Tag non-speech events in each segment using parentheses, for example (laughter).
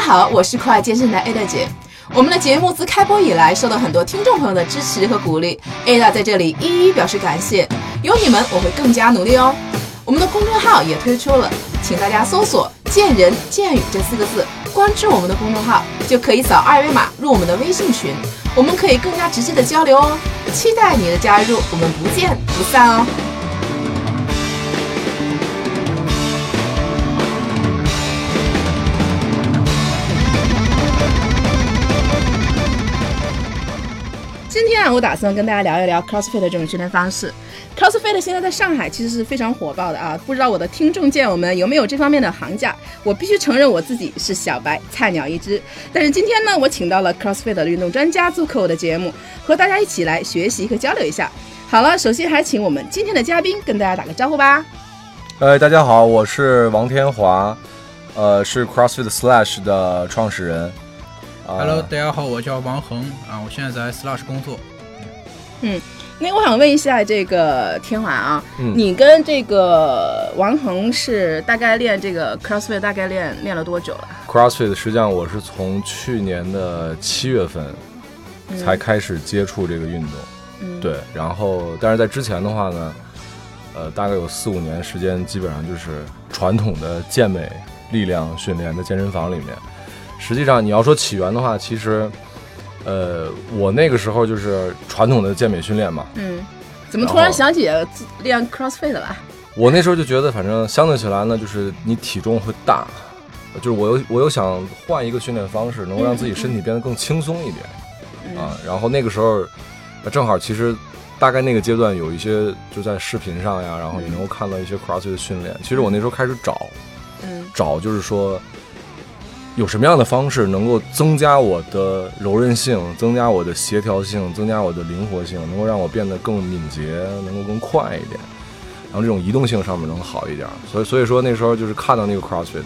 家好，我是酷爱健身的 Ada 姐。我们的节目自开播以来，受到很多听众朋友的支持和鼓励，Ada 在这里一一表示感谢。有你们，我会更加努力哦。我们的公众号也推出了，请大家搜索“见人见语”这四个字，关注我们的公众号，就可以扫二维码入我们的微信群，我们可以更加直接的交流哦。期待你的加入，我们不见不散哦。今天啊，我打算跟大家聊一聊 CrossFit 这种训练方式。CrossFit 现在在上海其实是非常火爆的啊，不知道我的听众见我们有没有这方面的行家？我必须承认我自己是小白菜鸟一只。但是今天呢，我请到了 CrossFit 的运动专家做客我的节目，和大家一起来学习和交流一下。好了，首先还请我们今天的嘉宾跟大家打个招呼吧。呃，大家好，我是王天华，呃，是 CrossFit Slash 的创始人。Hello，大家好，我叫王恒啊，我现在在 Slash 工作。嗯，那我想问一下这个天华啊，嗯你跟这个王恒是大概练这个 CrossFit 大概练练了多久了？CrossFit 实际上我是从去年的七月份才开始接触这个运动，嗯，对，然后但是在之前的话呢，呃，大概有四五年时间，基本上就是传统的健美力量训练在健身房里面。实际上你要说起源的话，其实，呃，我那个时候就是传统的健美训练嘛，嗯，怎么突然想起练 CrossFit 了？我那时候就觉得，反正相对起来呢，就是你体重会大，就是我又我又想换一个训练方式，能够让自己身体变得更轻松一点、啊。然后那个时候，呃正好其实大概那个阶段有一些就在视频上呀，然后也能够看到一些 CrossFit 的训练。其实我那时候开始找嗯。找，就是说有什么样的方式能够增加我的柔韧性，增加我的协调性，增加我的灵活性，能够让我变得更敏捷，能够更快一点。然后这种移动性上面能好一点，所以所以说那时候就是看到那个 CrossFit，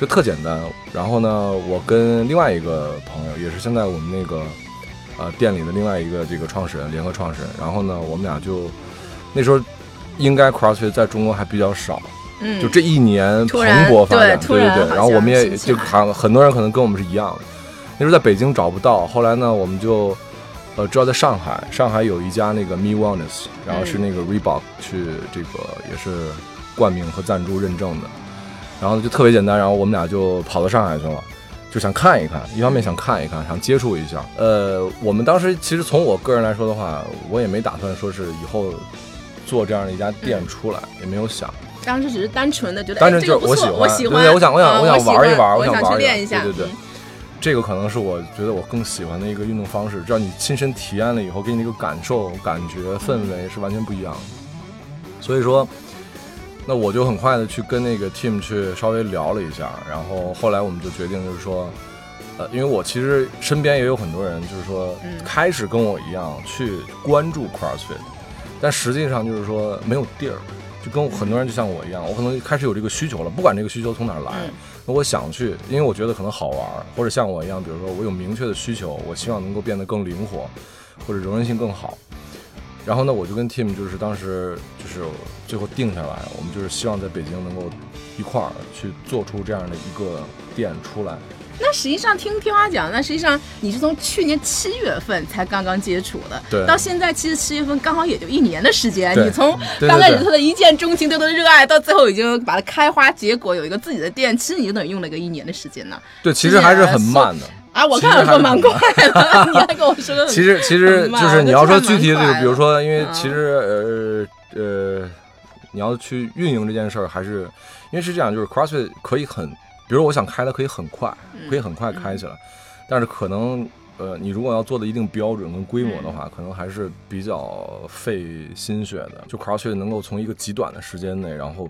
就特简单。然后呢，我跟另外一个朋友，也是现在我们那个呃店里的另外一个这个创始人，联合创始人。然后呢，我们俩就那时候应该 CrossFit 在中国还比较少，嗯，就这一年蓬勃发展，对对对对。然后我们也就好像兴起来很很多人可能跟我们是一样的，那时候在北京找不到，后来呢，我们就呃知道在上海，上海有一家那个 Me Wellness，然后是那个 Reebok 去这个也是冠名和赞助认证的，然后就特别简单，然后我们俩就跑到上海去了。就想看一看，一方面想看一看，想接触一下。呃，我们当时其实从我个人来说的话，我也没打算说是以后做这样的一家店出来，也没有想。当时只是单纯的觉得，单纯就是我喜欢我喜欢，对对我想我想啊我想玩一玩我想玩一玩去练一下，对对对嗯这个可能是我觉得我更喜欢的一个运动方式，只要你亲身体验了以后，给你那个感受、感觉、氛围是完全不一样的。所以说，那我就很快的去跟那个 team 去稍微聊了一下，然后后来我们就决定就是说，呃，因为我其实身边也有很多人，就是说嗯开始跟我一样去关注 CrossFit，但实际上就是说没有地儿。就跟很多人就像我一样，我可能开始有这个需求了，不管这个需求从哪儿来，嗯那我想去，因为我觉得可能好玩儿，或者像我一样，比如说我有明确的需求，我希望能够变得更灵活，或者柔韧性更好。然后呢，我就跟 Tim 就是当时就是最后定下来，我们就是希望在北京能够一块儿去做出这样的一个店出来。那实际上听天花讲，那实际上你是从去年七月份才刚刚接触的，对到现在其实七月份刚好也就一年的时间。你从刚开始对他的一见钟情，对他的热爱，到最后已经把它开花结果，有一个自己的店，其实你就等于用了一个一年的时间呢。对，其实还是很慢的。啊，我看了说蛮快的，(laughs) 你还跟我说的其实其实就是你要说具体的，比如说，因为嗯其实呃呃，你要去运营这件事儿，还是因为是这样，就是 CrossFit 可以很，比如我想开的可以很快，嗯。可以很快开起来，但是可能呃，你如果要做的一定标准跟规模的话，可能还是比较费心血的。就 CrossFit 能够从一个极短的时间内，然后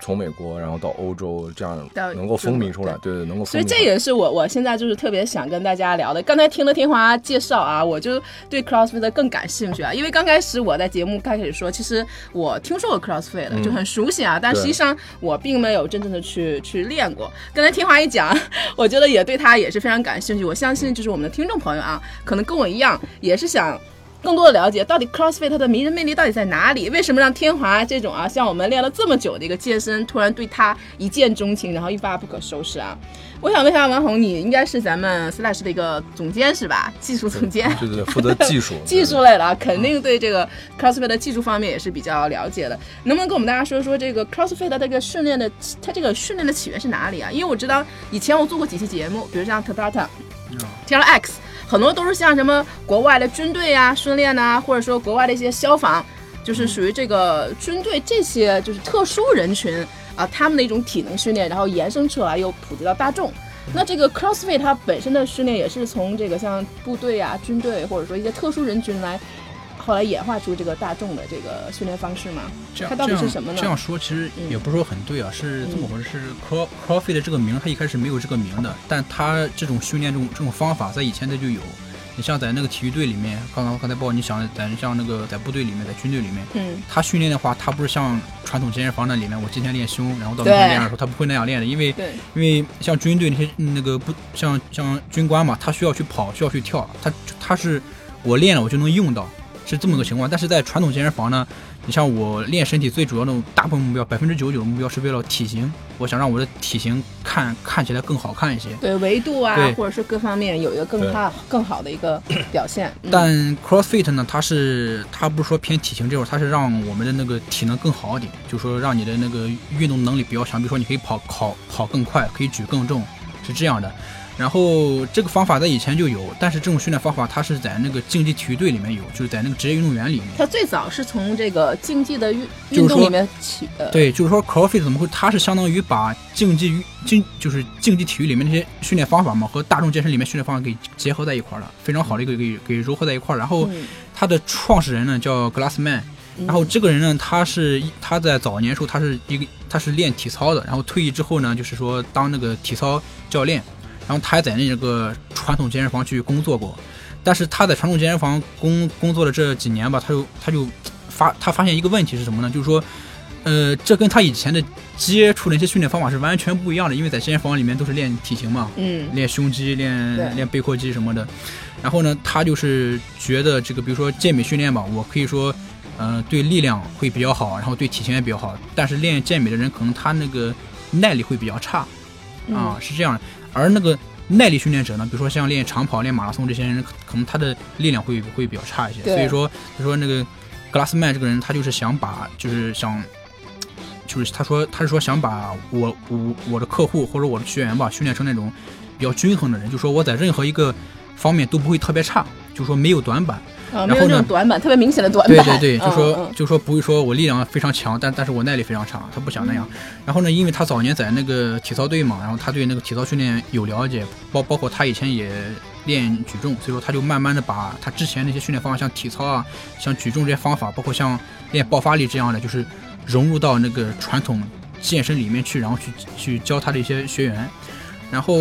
从美国然后到欧洲这样能够风靡出来，对对，能够。所以这也是我我现在就是特别想跟大家聊的。刚才听了天华介绍啊，我就对 CrossFit 更感兴趣啊。因为刚开始我在节目开始说，其实我听说过 CrossFit 的，就很熟悉啊，但实际上我并没有真正的去去练过。刚才天华一讲，我觉得也对他也是非常感兴趣。我相信就是我们的听众朋友啊，可能跟我一样，也是想。更多的了解到底 CrossFit 它的迷人魅力到底在哪里？为什么让天华这种啊像我们练了这么久的一个健身，突然对他一见钟情，然后一发不可收拾啊？我想问一下王红，你应该是咱们 Slash 的一个总监是吧？技术总监，对对对，负责技术，(laughs) 技术类的啊，肯定对这个 CrossFit 的技术方面也是比较了解的。能不能跟我们大家说说这个 CrossFit 的这个训练的，它这个训练的起源是哪里啊？因为我知道以前我做过几期节目，比如像 Tabata、T R X，很多都是像什么国外的军队啊训练呐，或者说国外的一些消防，就是属于这个军队这些就是特殊人群。啊，他们的一种体能训练，然后延伸出来又普及到大众。那这个 CrossFit 它本身的训练也是从这个像部队啊、军队或者说一些特殊人群来，后来演化出这个大众的这个训练方式吗？它到底是什么呢？这样说其实也不是说很对啊，是这么回事。是 CrossFit 这个名它一开始没有这个名的，但它这种训练这种这种方法在以前它就有。你像在那个体育队里面，刚刚刚才报，你想在像那个在部队里面，在军队里面，嗯，他训练的话，他不是像传统健身房那里面，我今天练胸，然后到明天练的时候，他不会那样练的，因为因为像军队那些那个不像像军官嘛，他需要去跑，需要去跳，他他是我练了我就能用到，是这么个情况，但是在传统健身房呢。你像我练身体最主要的大部分目标，百分之九十九的目标是为了体型。我想让我的体型看看起来更好看一些，对维度啊，或者是各方面有一个更大更好的一个 (clears throat) 表现。但 CrossFit 呢，它是它不是说偏体型这块，它是让我们的那个体能更好一点，就说让你的那个运动能力比较强，比如说你可以跑跑跑更快，可以举更重，是这样的。然后这个方法在以前就有，但是这种训练方法它是在那个竞技体育队里面有，就是在那个职业运动员里面。它最早是从这个竞技的运运动里面起的。对，就是说 CrossFit 怎么会？它是相当于把竞技竞就是竞技体育里面那些训练方法嘛，和大众健身里面训练方法给结合在一块了，非常好的一个给给融合在一块。然后它的创始人呢叫 Glassman，然后这个人呢他是他在早年时候他是一个他是练体操的，然后退役之后呢就是说当那个体操教练。然后他还在那个传统健身房去工作过，但是他在传统健身房工工作的这几年吧，他就他就发他发现一个问题是什么呢？就是说，呃，这跟他以前的接触的一些训练方法是完全不一样的，因为在健身房里面都是练体型嘛，嗯，练胸肌、练练背阔肌什么的。然后呢，他就是觉得这个，比如说健美训练吧，我可以说，嗯，对力量会比较好，然后对体型也比较好，但是练健美的人可能他那个耐力会比较差，啊，是这样的。而那个耐力训练者呢，比如说像练长跑、练马拉松这些人，可能他的力量会会比较差一些。所以说，他说那个格拉斯曼这个人，他就是想把，就是想，就是他说他是说想把我我我的客户或者我的学员吧，训练成那种比较均衡的人，就说我在任何一个方面都不会特别差，就说没有短板。然后呢？短板特别明显的短板。对对对，就说就说不会说我力量非常强，但但是我耐力非常差，他不想那样。然后呢，因为他早年在那个体操队嘛，然后他对那个体操训练有了解，包包括他以前也练举重，所以说他就慢慢的把他之前那些训练方法，像体操啊，像举重这些方法，包括像练爆发力这样的，就是融入到那个传统健身里面去，然后去去教他的一些学员，然后。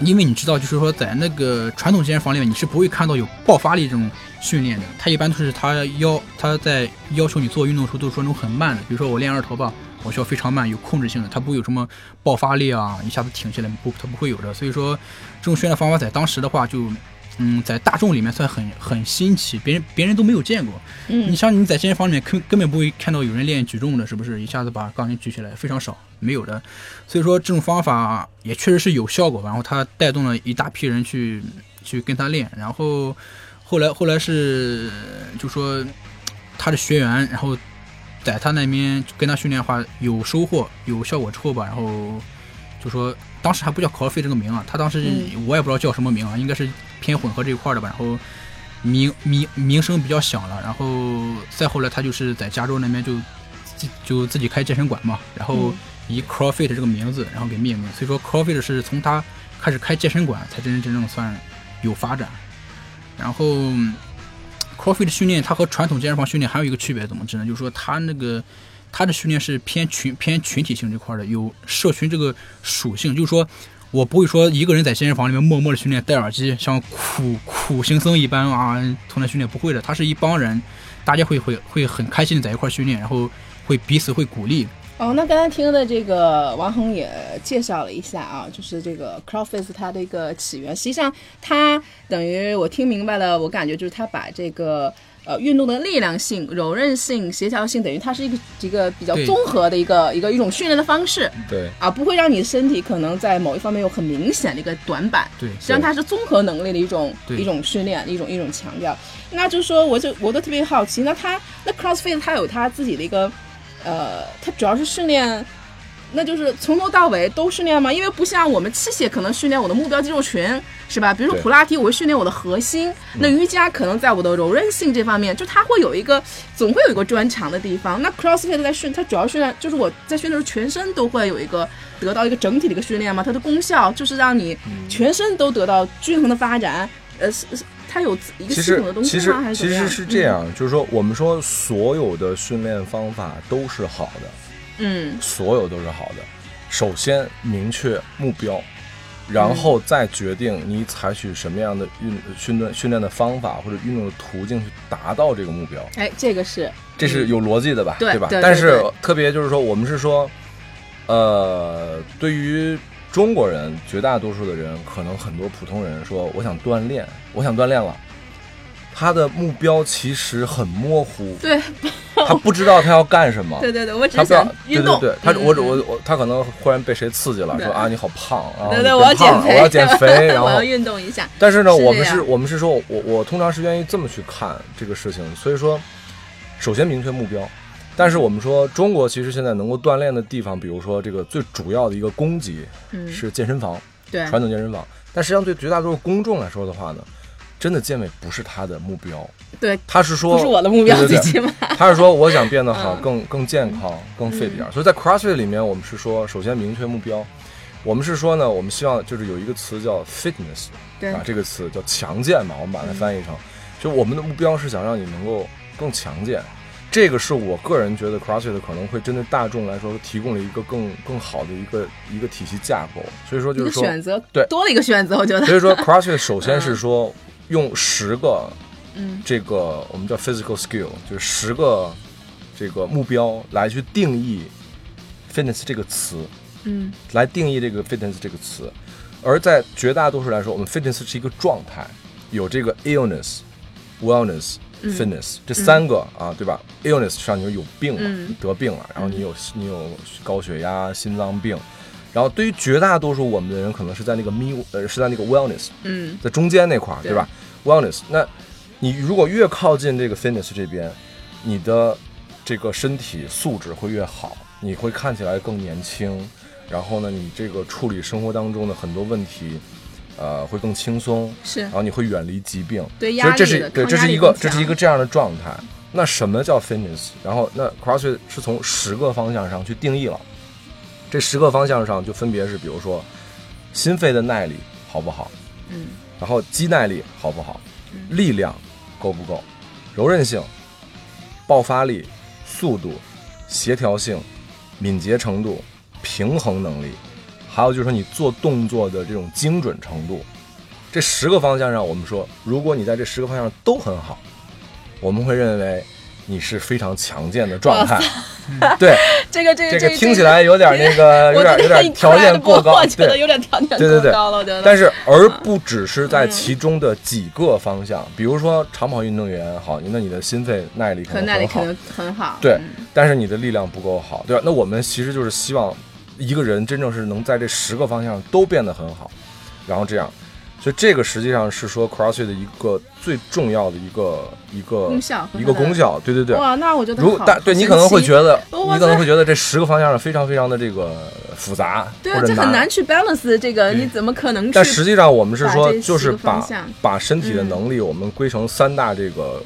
因为你知道，就是说，在那个传统健身房里面，你是不会看到有爆发力这种训练的。他一般都是他要他在要求你做运动的时候，都是说那种很慢的。比如说我练二头吧，我需要非常慢，有控制性的，他不会有什么爆发力啊，一下子挺起来不，他不会有的。所以说，这种训练方法在当时的话就。嗯，在大众里面算很很新奇，别人别人都没有见过。嗯，你像你在健身房里面根根本不会看到有人练举重的，是不是？一下子把杠铃举起来非常少，没有的。所以说这种方法也确实是有效果，然后他带动了一大批人去去跟他练，然后后来后来是就说他的学员，然后在他那边跟他训练的话有收获有效果之后吧，然后就说当时还不叫 CrossFit 这个名啊，他当时我也不知道叫什么名啊，应该是。偏混合这一块的吧，然后名名名声比较响了，然后再后来他就是在加州那边就就自己开健身馆嘛，然后以 CrossFit 这个名字然后给命名，所以说 CrossFit 是从他开始开健身馆才真真正正算有发展。然后 CrossFit 训练它和传统健身房训练还有一个区别，怎么知呢？就是说它那个他的训练是偏群偏群体性这块的，有社群这个属性，就是说。我不会说一个人在健身房里面默默的训练，戴耳机像苦苦行僧一般啊，从那训练不会的。他是一帮人，大家会会会很开心的在一块训练，然后会彼此会鼓励，哦，那刚才听的这个王恒也介绍了一下啊，就是这个 CrossFit 它的一个起源。实际上，它等于我听明白了，我感觉就是它把这个呃运动的力量性、柔韧性、协调性，等于它是一个一个比较综合的一个一个一种训练的方式对啊，不会让你身体可能在某一方面有很明显的一个短板。对实际上它是综合能力的一种一种训练，一种一种强调。那就是说，我就我都特别好奇，那它那 CrossFit 它有它自己的一个呃，它主要是训练。那就是从头到尾都训练吗？因为不像我们器械可能训练我的目标肌肉群，是吧？比如说普拉提，我会训练我的核心。那瑜伽可能在我的柔韧性这方面，就它会有一个总会有一个专长的地方。那 CrossFit 在训，它主要训练就是我在训练的时候，全身都会有一个得到一个整体的一个训练嘛。它的功效就是让你全身都得到均衡的发展。呃，是是它有一个系统的东西吗？还是怎其么样实是这。样，就是说我们说所有的训练方法都是好的，嗯所有都是好的。首先明确目标，然后再决定你采取什么样的运训练训练的方法或者运动的途径去达到这个目标，哎，这个是这是有逻辑的吧？吧？对对对但是特别就是说，我们是说，呃，对于中国人绝大多数的人，可能很多普通人说，我想锻炼，我想锻炼了。他的目标其实很模糊，对他不知道他要干什么。(laughs) 对对对，我只他不知道对运动。对对，他我我我他可能忽然被谁刺激了，说啊你好胖啊，对对，我要减我要减肥，(laughs) 然后我要运动一下。但是呢，我们是我们是说，我我通常是愿意这么去看这个事情，所以说，首先明确目标。但是我们说，中国其实现在能够锻炼的地方，比如说这个最主要的一个供给嗯，是健身房，对，传统健身房。但实际上对绝大多数公众来说的话呢，真的健美不是他的目标，对，他是说不是我的目标，最起码。他是说我想变得好，嗯更更健康，更 fit 一点。所以在 CrossFit 里面，我们是说，首先明确目标。我们是说呢，我们希望就是有一个词叫 fitness，对啊，这个词叫强健嘛，我们把它翻译成，就我们的目标是想让你能够更强健。这个是我个人觉得 CrossFit 可能会针对大众来说提供了一个更更好的一个一个体系架构。所以说就是说，选择，对多了一个选择，我觉得。所以说 CrossFit 首先是说用十个嗯这个我们叫 physical skill，就是十个这个目标来去定义 fitness 这个词，嗯来定义这个 fitness 这个词。而在绝大多数来说，我们 fitness 是一个状态，有这个 illness、wellness、嗯 fitness 这三个啊，对吧？illness 上你就有病了，得病了，然后你有你有高血压、心脏病。然后对于绝大多数我们的人，可能是在那个 me 呃是在那个 wellness 嗯在中间那块儿，对对吧？wellness，那你如果越靠近这个 fitness 这边，你的这个身体素质会越好，你会看起来更年轻，然后呢，你这个处理生活当中的很多问题，呃，会更轻松，是然后你会远离疾病。对其实这是对，抗这是一个压力这是一个这样的状态。那什么叫 fitness？然后那 CrossFit 是从十个方向上去定义了，这十个方向上就分别是，比如说心肺的耐力好不好，嗯然后肌耐力好不好，力量够不够，柔韧性、爆发力、速度、协调性、敏捷程度、平衡能力，还有就是说你做动作的这种精准程度。这十个方向上，我们说，如果你在这十个方向上都很好，我们会认为你是非常强健的状态。(laughs) 对，这个这个这个听起来有点那个，有点有点条件过高，我觉得对。有点条件对对对过高了，我觉得。但是，而不只是在其中的几个方向，比如说长跑运动员，好，那你的心肺耐力可可能很好。对嗯但是你的力量不够好，对吧？那我们其实就是希望一个人真正是能在这十个方向都变得很好，然后这样，所以这个实际上是说 CrossFit 的一个最重要的一个一个功效一个功效，对对对。哇，那我觉得如好但对你可能会觉得，你可能会觉得这十个方向上非常非常的这个复杂，对啊，或者这很难去 balance 这个，你怎么可能？但实际上，我们是说，就是把把身体的嗯能力，我们归成三大这个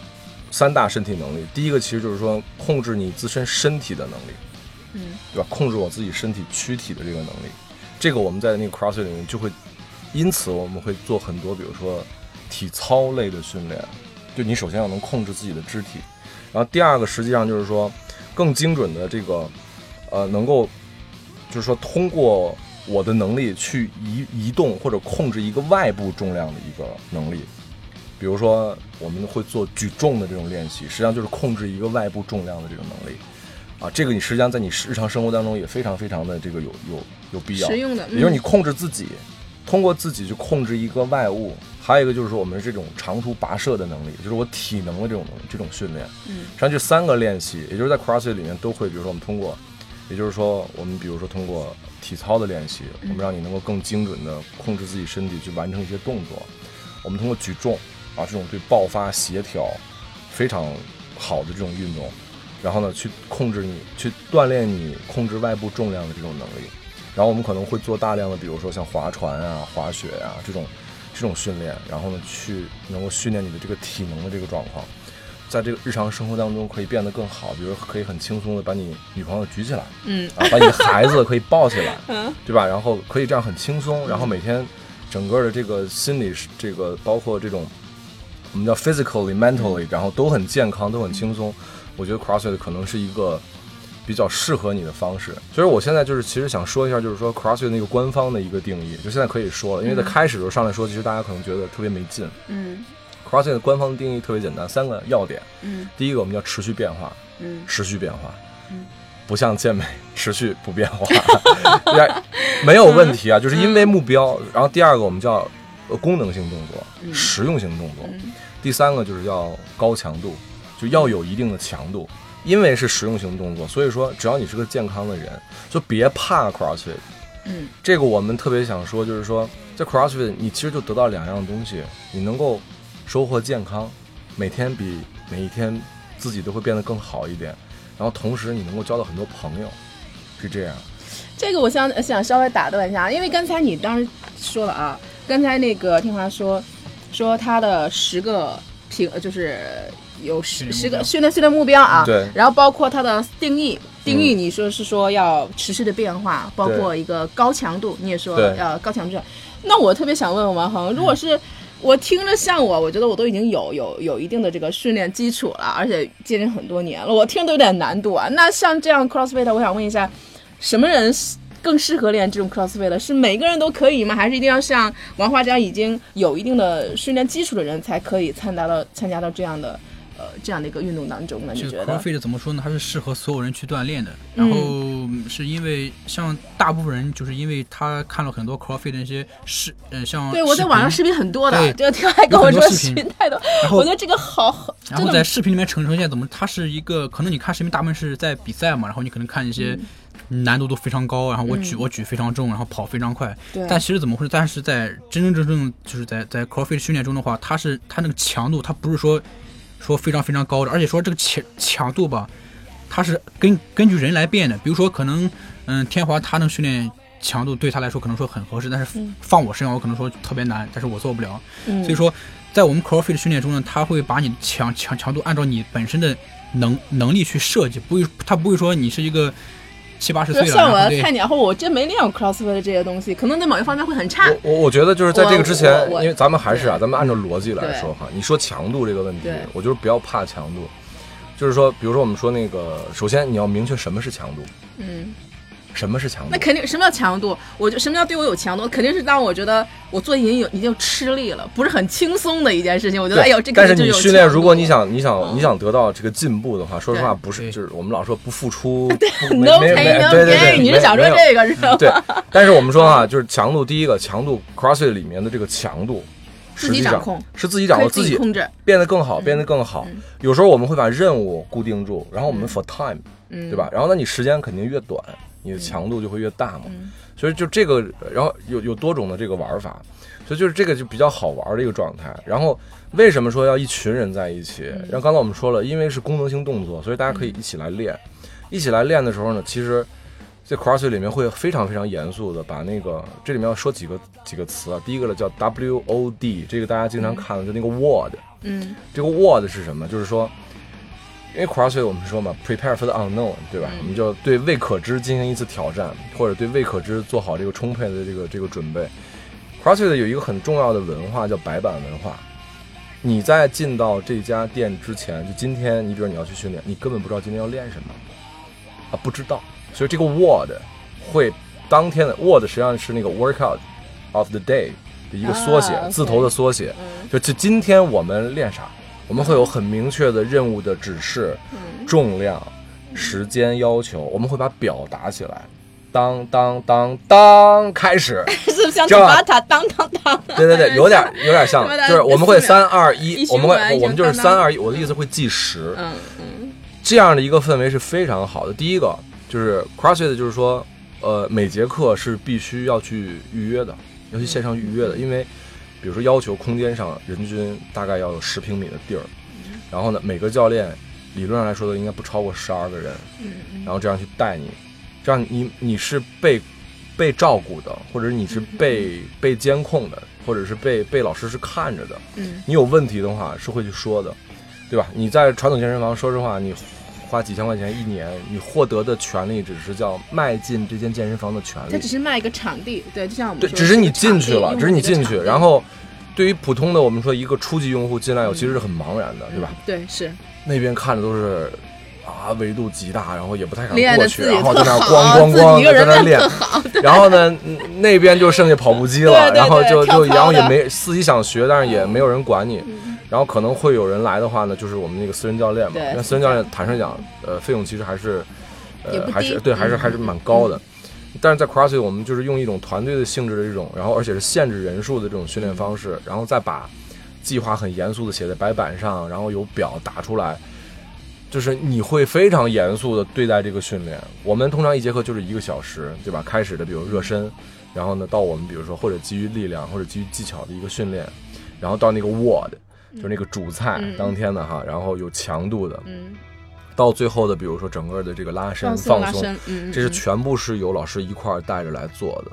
三大身体能力。第一个其实就是说控制你自身身体的能力，嗯，对吧？控制我自己身体躯体的这个能力，这个我们在那个 CrossFit 里面就会，因此我们会做很多，比如说体操类的训练，就你首先要能控制自己的肢体，然后第二个实际上就是说更精准的这个呃能够就是说通过我的能力去移移动或者控制一个外部重量的一个能力，比如说我们会做举重的这种练习，实际上就是控制一个外部重量的这种能力。啊，这个你实际上在你日常生活当中也非常非常的这个有有有必要，实用的，嗯也就是你控制自己，通过自己去控制一个外物。还有一个就是说，我们这种长途跋涉的能力，就是我体能的这种这种训练。嗯实际上这三个练习，也就是在 CrossFit 里面都会，比如说我们通过，也就是说我们比如说通过体操的练习，我们让你能够更精准的控制自己身体去完成一些动作。我们通过举重啊这种对爆发协调非常好的这种运动，然后呢去控制你，去锻炼你控制外部重量的这种能力。然后我们可能会做大量的，比如说像划船啊、滑雪啊这种这种训练，然后呢去能够训练你的这个体能的这个状况。在这个日常生活当中可以变得更好，比如可以很轻松的把你女朋友举起来，嗯啊，把你的孩子可以抱起来，嗯对吧？然后可以这样很轻松，然后每天整个的这个心理是这个包括这种我们叫 physically、mentally，然后都很健康，都很轻松。我觉得 CrossFit 可能是一个比较适合你的方式。所以我现在就是其实想说一下，就是说 CrossFit 那个官方的一个定义，就现在可以说了，因为在开始的时候上来说，其实大家可能觉得特别没劲。嗯 CrossFit 的官方定义特别简单，三个要点。嗯第一个，我们叫持续变化，嗯持续变化，嗯，不像健美持续不变化，(laughs) 对没有问题啊，就是因为目标。然后第二个我们叫呃功能性动作，嗯实用性动作。嗯第三个就是要高强度，就要有一定的强度，因为是实用型动作，所以说只要你是个健康的人，就别怕 CrossFit。嗯这个我们特别想说，就是说在 CrossFit 你其实就得到两样东西，你能够收获健康，每天比每一天自己都会变得更好一点，然后同时你能够交到很多朋友，是这样。这个我想想稍微打断一下，因为刚才你当时说了啊，刚才那个听华说说他的十个评呃就是有十十个训练训练目标啊，对然后包括它的定义，定义你说是说要持续的变化，包括一个高强度，你也说要高强度。那我特别想问问王恒，如果是我听着像我，我觉得我都已经有有有一定的这个训练基础了，而且健身很多年了，我听都有点难度啊。那像这样 CrossFit，我想问一下，什么人更适合练这种 CrossFit 的？是每个人都可以吗？还是一定要像王华这样已经有一定的训练基础的人才可以参加到参加到这样的呃这样的一个运动当中呢？你这个觉得？CrossFit 怎么说呢？它是适合所有人去锻炼的。嗯然后是因为像大部分人，就是因为他看了很多 CrossFit 的那些视，呃，像对，我在网上视频，很多的，对这个听还跟我说视频太多，然后我觉得这个好好，然后在视频里面呈呈现怎么，它是一个可能你看视频大部分是在比赛嘛，然后你可能看一些难度都非常高，然后我举、嗯我举非常重，然后跑非常快，对，但其实怎么回事？但是在真真正正就是在在 CrossFit 训练中的话，它是它那个强度，它不是说说非常非常高的，而且说这个强强度吧，它是根根据人来变的。比如说可能嗯天华他能训练强度对他来说可能说很合适，但是嗯放我身上我可能说特别难，但是我做不了。嗯所以说在我们 CrossFit 训练中呢，他会把你强强强度按照你本身的能能力去设计，不会他不会说你是一个七八十岁了，就像我菜鸟，或我真没练过 CrossFit 的这些东西，可能在某一方面会很差。我我我觉得就是在这个之前因为咱们还是啊，咱们按照逻辑来说哈，你说强度这个问题，我就是不要怕强度，就是说，比如说我们说那个，首先你要明确什么是强度，嗯，什么是强度那。肯定什么叫强度？我就什么叫对我有强度？肯定是让我觉得我做已经有已经吃力了，不是很轻松的一件事情。我觉得哎呦，这个但是你训练，如果你想你想嗯你想得到这个进步的话，说实话不是，就是我们老说不付出，(laughs) 对 no 没 pay 没 no，gain，你是想说这个是吧？对，但是我们说哈，就是强度，第一个强度，CrossFit 里面的这个强度，自己实际上掌控是自己掌握，自己控制。变得更好，变得更好嗯。有时候我们会把任务固定住，然后我们 for time，嗯，对吧？然后那，你时间肯定越短，你的强度就会越大嘛。嗯所以就这个，然后有有多种的这个玩法，所以就是这个就比较好玩的一个状态。然后为什么说要一群人在一起？然后刚才我们说了，因为是功能性动作，所以大家可以一起来练。一起来练的时候呢，其实，在 CrossFit 里面会非常非常严肃的把那个这里面要说几个几个词啊。第一个呢叫 WOD，这个大家经常看的就那个 WOD。嗯这个 WOD 是什么？就是说，因为 CrossFit 我们说嘛，prepare for the unknown，对吧？嗯我们就对未可知进行一次挑战，或者对未可知做好这个充沛的这个这个准备。CrossFit 有一个很重要的文化叫白板文化。你在进到这家店之前，就今天，你比如你要去训练，你根本不知道今天要练什么啊，不知道。所以这个 word 会当天的 word 实际上是那个 Workout of the Day 的一个缩写，啊字头的缩写。嗯就就今天我们练啥，我们会有很明确的任务的指示、嗯重量，时间要求，我们会把表打起来，当当当当，开始。(laughs) 是不是像这样塔塔当当当？对对对，(laughs) 有点 (laughs) 有点像就是我们会三二一，我们会我们就是三二一，我的意思会计时，嗯嗯这样的一个氛围是非常好的。第一个就是 CrossFit，就是说，呃，每节课是必须要去预约的，要去线上预约的，因为比如说要求空间上人均大概要有十平米的地儿，然后呢，每个教练理论上来说的应该不超过十二个人，然后这样去带你，这样你你是被被照顾的，或者你是被被监控的，或者是被被老师是看着的。嗯你有问题的话是会去说的，对吧？你在传统健身房，说实话，你花几千块钱一年，你获得的权利只是叫迈进这间健身房的权利它只，是卖一个场地，对，就像我们对，只是你进去了，只是你进去，然后。对于普通的我们说一个初级用户进来以后，嗯其实是很茫然的，对吧？嗯对，是那边看着都是啊维度极大，然后也不太敢过去，然后在那咣咣咣在那儿练然后呢，嗯那边就剩下跑步机了，对对然后就就然后也没自己想学，但是也没有人管你。嗯然后可能会有人来的话呢，就是我们那个私人教练嘛。对那私人教练坦率讲，呃，费用其实还是，呃，还是对，还是嗯还是蛮高的。但是在 CrossFit 我们就是用一种团队的性质的这种，然后而且是限制人数的这种训练方式，然后再把计划很严肃的写在白板上，然后有表打出来，就是你会非常严肃的对待这个训练。我们通常一节课就是一个小时，对吧？开始的比如热身，然后呢到我们比如说或者基于力量或者基于技巧的一个训练，然后到那个 WOD，就是那个主菜嗯当天的哈，然后有强度的，嗯，到最后的比如说整个的这个拉伸放松这是嗯全部是由老师一块儿带着来做的，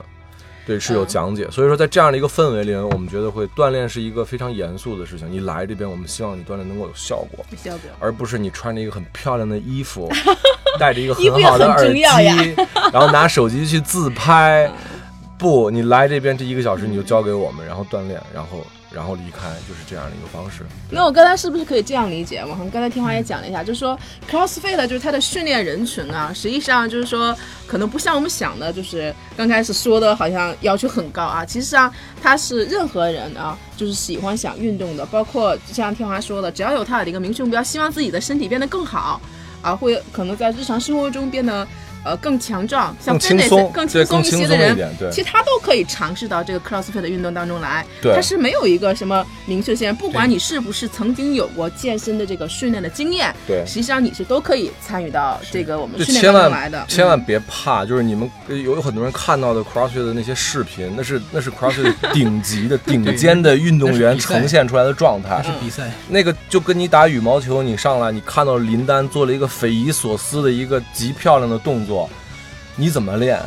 对，是有嗯讲解。所以说，在这样的一个氛围里，我们觉得会锻炼是一个非常严肃的事情。你来这边，我们希望你锻炼能够有效果，效果。而不是你穿着一个很漂亮的衣服，(laughs) 戴着一个很很好的耳机 (laughs) 然后拿手机去自拍。(laughs) 不，你来这边这一个小时你就交给我们，然后锻炼，然后然后离开，就是这样的一个方式。那我刚才是不是可以这样理解？我们刚才天华也讲了一下，就是说 CrossFit 就是它的训练人群啊，实际上就是说可能不像我们想的，就是刚开始说的好像要求很高啊。其实上它是任何人啊，就是喜欢想运动的，包括就像天华说的，只要有他的一个明确目标，希望自己的身体变得更好，啊，会可能在日常生活中变得。呃，更强壮，像更轻 fitness 松更轻松更轻松些的人，一点对其实他都可以尝试到这个 CrossFit 的运动当中来。对它是没有一个什么明确线，不管你是不是曾经有过健身的这个训练的经验，对实际上你是都可以参与到这个我们训练当中来的。千万嗯别怕，就是你们呃有有很多人看到的 CrossFit 的那些视频，那是那是 CrossFit (laughs) 顶级的顶尖的运动员呈现出来的状态还。是比赛，那个就跟你打羽毛球，你上来你看到林丹做了一个匪夷所思的一个极漂亮的动作，你怎么练？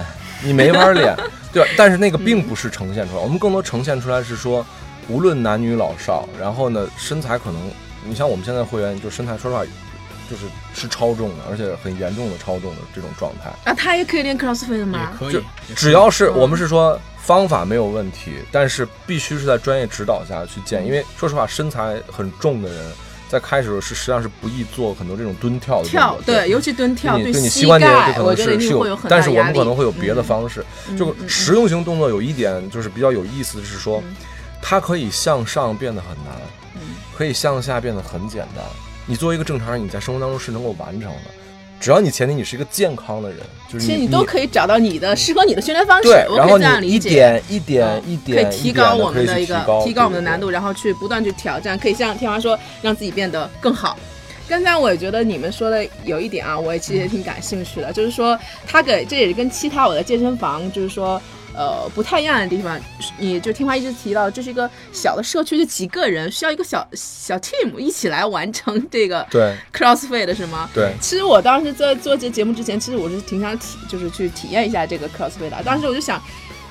你没法练，(laughs) 对吧？但是那个并不是呈现出来，我们更多呈现出来是说，无论男女老少，然后呢，身材可能，你像我们现在会员，就身材说实话，就是是超重的，而且很严重的超重的这种状态。啊，他也可以练 CrossFit 吗？就可以，也可以只要是嗯我们是说方法没有问题，但是必须是在专业指导下去建。因为说实话，身材很重的人在开始的时候是实际上是不易做很多这种蹲跳的动跳作对，尤其蹲跳对你膝膝关节可能是是有但是我们可能会有别的方式。就实用型动作有一点就是比较有意思的是说嗯，它可以向上变得很难，嗯可以向下变得很简单。你作为一个正常人，你在生活当中是能够完成的。只要你前提你是一个健康的人，就是其实你你都可以找到你的适合你的训练方式对，，我可以然后你一这样理解。点一点嗯一点可以提高我们的的一个提高我们的难度。度，然后去不断去挑战，可以像天华说，让自己变得更好。刚才我也觉得你们说的有一点啊，我也其实也挺感兴趣的，就是说他给这也是跟其他我的健身房就是说呃不太一样的地方。你就天华一直提到，这是一个小的社区，就几个人需要一个小小 team 一起来完成这个对 CrossFit 是吗？对，其实我当时在做这节目之前，其实我是挺想体，就是去体验一下这个 CrossFit 的。当时我就想，